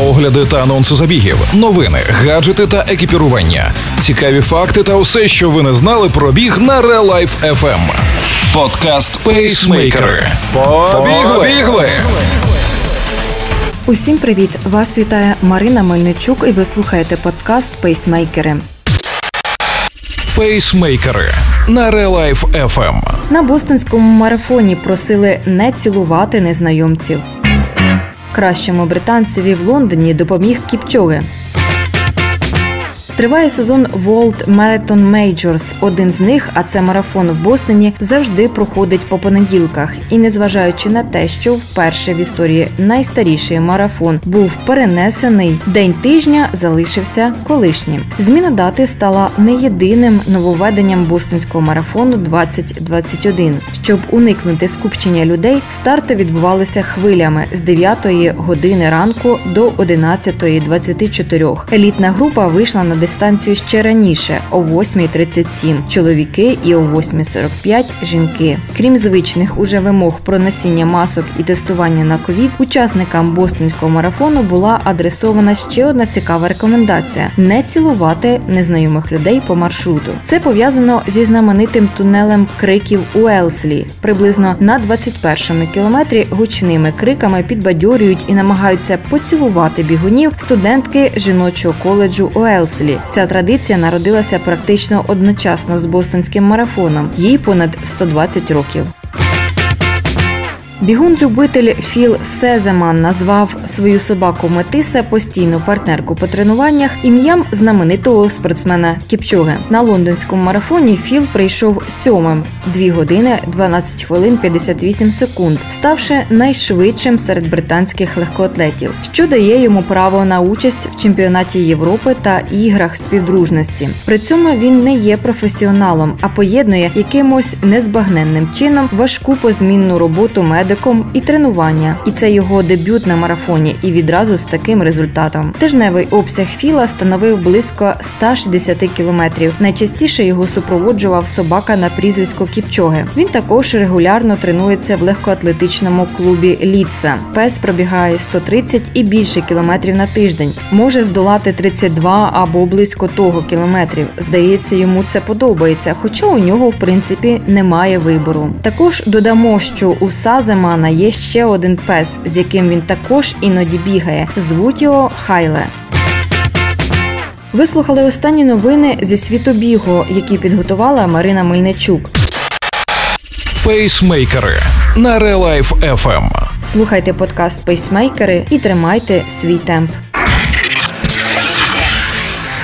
Огляди та анонси забігів, новини, гаджети та екіпірування, цікаві факти та усе, що ви не знали про біг на Real Life FM. Подкаст Пейсмейкери. Побігли! Усім привіт! Вас вітає Марина Мельничук, і ви слухаєте подкаст Пейсмейкери. Пейсмейкери на Real Life FM. На бостонському марафоні просили не цілувати незнайомців. Кращому британцеві в Лондоні допоміг Кіпчоги. Триває сезон World Marathon Majors. Один з них, а це марафон в Бостоні, завжди проходить по понеділках. І незважаючи на те, що вперше в історії найстаріший марафон був перенесений, день тижня залишився колишнім. Зміна дати стала не єдиним нововведенням бостонського марафону 2021. Щоб уникнути скупчення людей, старти відбувалися хвилями з 9 години ранку до 11.24. Елітна група вийшла на дистанцію ще раніше о 8.37 чоловіки і о 8.45 жінки. Крім звичних уже вимог про носіння масок і тестування на ковід, учасникам бостонського марафону була адресована ще одна цікава рекомендація: не цілувати незнайомих людей по маршруту. Це пов'язано зі знаменитим тунелем криків у Елслі. Приблизно на 21-му кілометрі гучними криками підбадьорюють і намагаються поцілувати бігунів студентки жіночого коледжу у Ця традиція народилася практично одночасно з бостонським марафоном. Їй понад 120 років. Бігун-любитель Філ Сеземан назвав свою собаку Метиса постійну партнерку по тренуваннях ім'ям знаменитого спортсмена Кіпчоге. На лондонському марафоні Філ прийшов сьомим 2 години 12 хвилин 58 секунд, ставши найшвидшим серед британських легкоатлетів, що дає йому право на участь в чемпіонаті Європи та іграх співдружності. При цьому він не є професіоналом, а поєднує якимось незбагненним чином важку позмінну роботу медиком і тренування. І це його дебют на марафоні, і відразу з таким результатом. Тижневий обсяг філа становив близько 160 кілометрів. Найчастіше його супроводжував собака на прізвисько Кіпчоги. Він також регулярно тренується в легкоатлетичному клубі Ліца. Пес пробігає 130 і більше кілометрів на тиждень. Може здолати 32 або близько того кілометрів. Здається, йому це подобається, хоча у нього в принципі немає вибору. Також додамо, що у Сазема Романа є ще один пес, з яким він також іноді бігає. Звуть його Хайле. Ви слухали останні новини зі світу бігу, які підготувала Марина Мельничук. Пейсмейкери на Real Life FM. Слухайте подкаст Пейсмейкери і тримайте свій темп.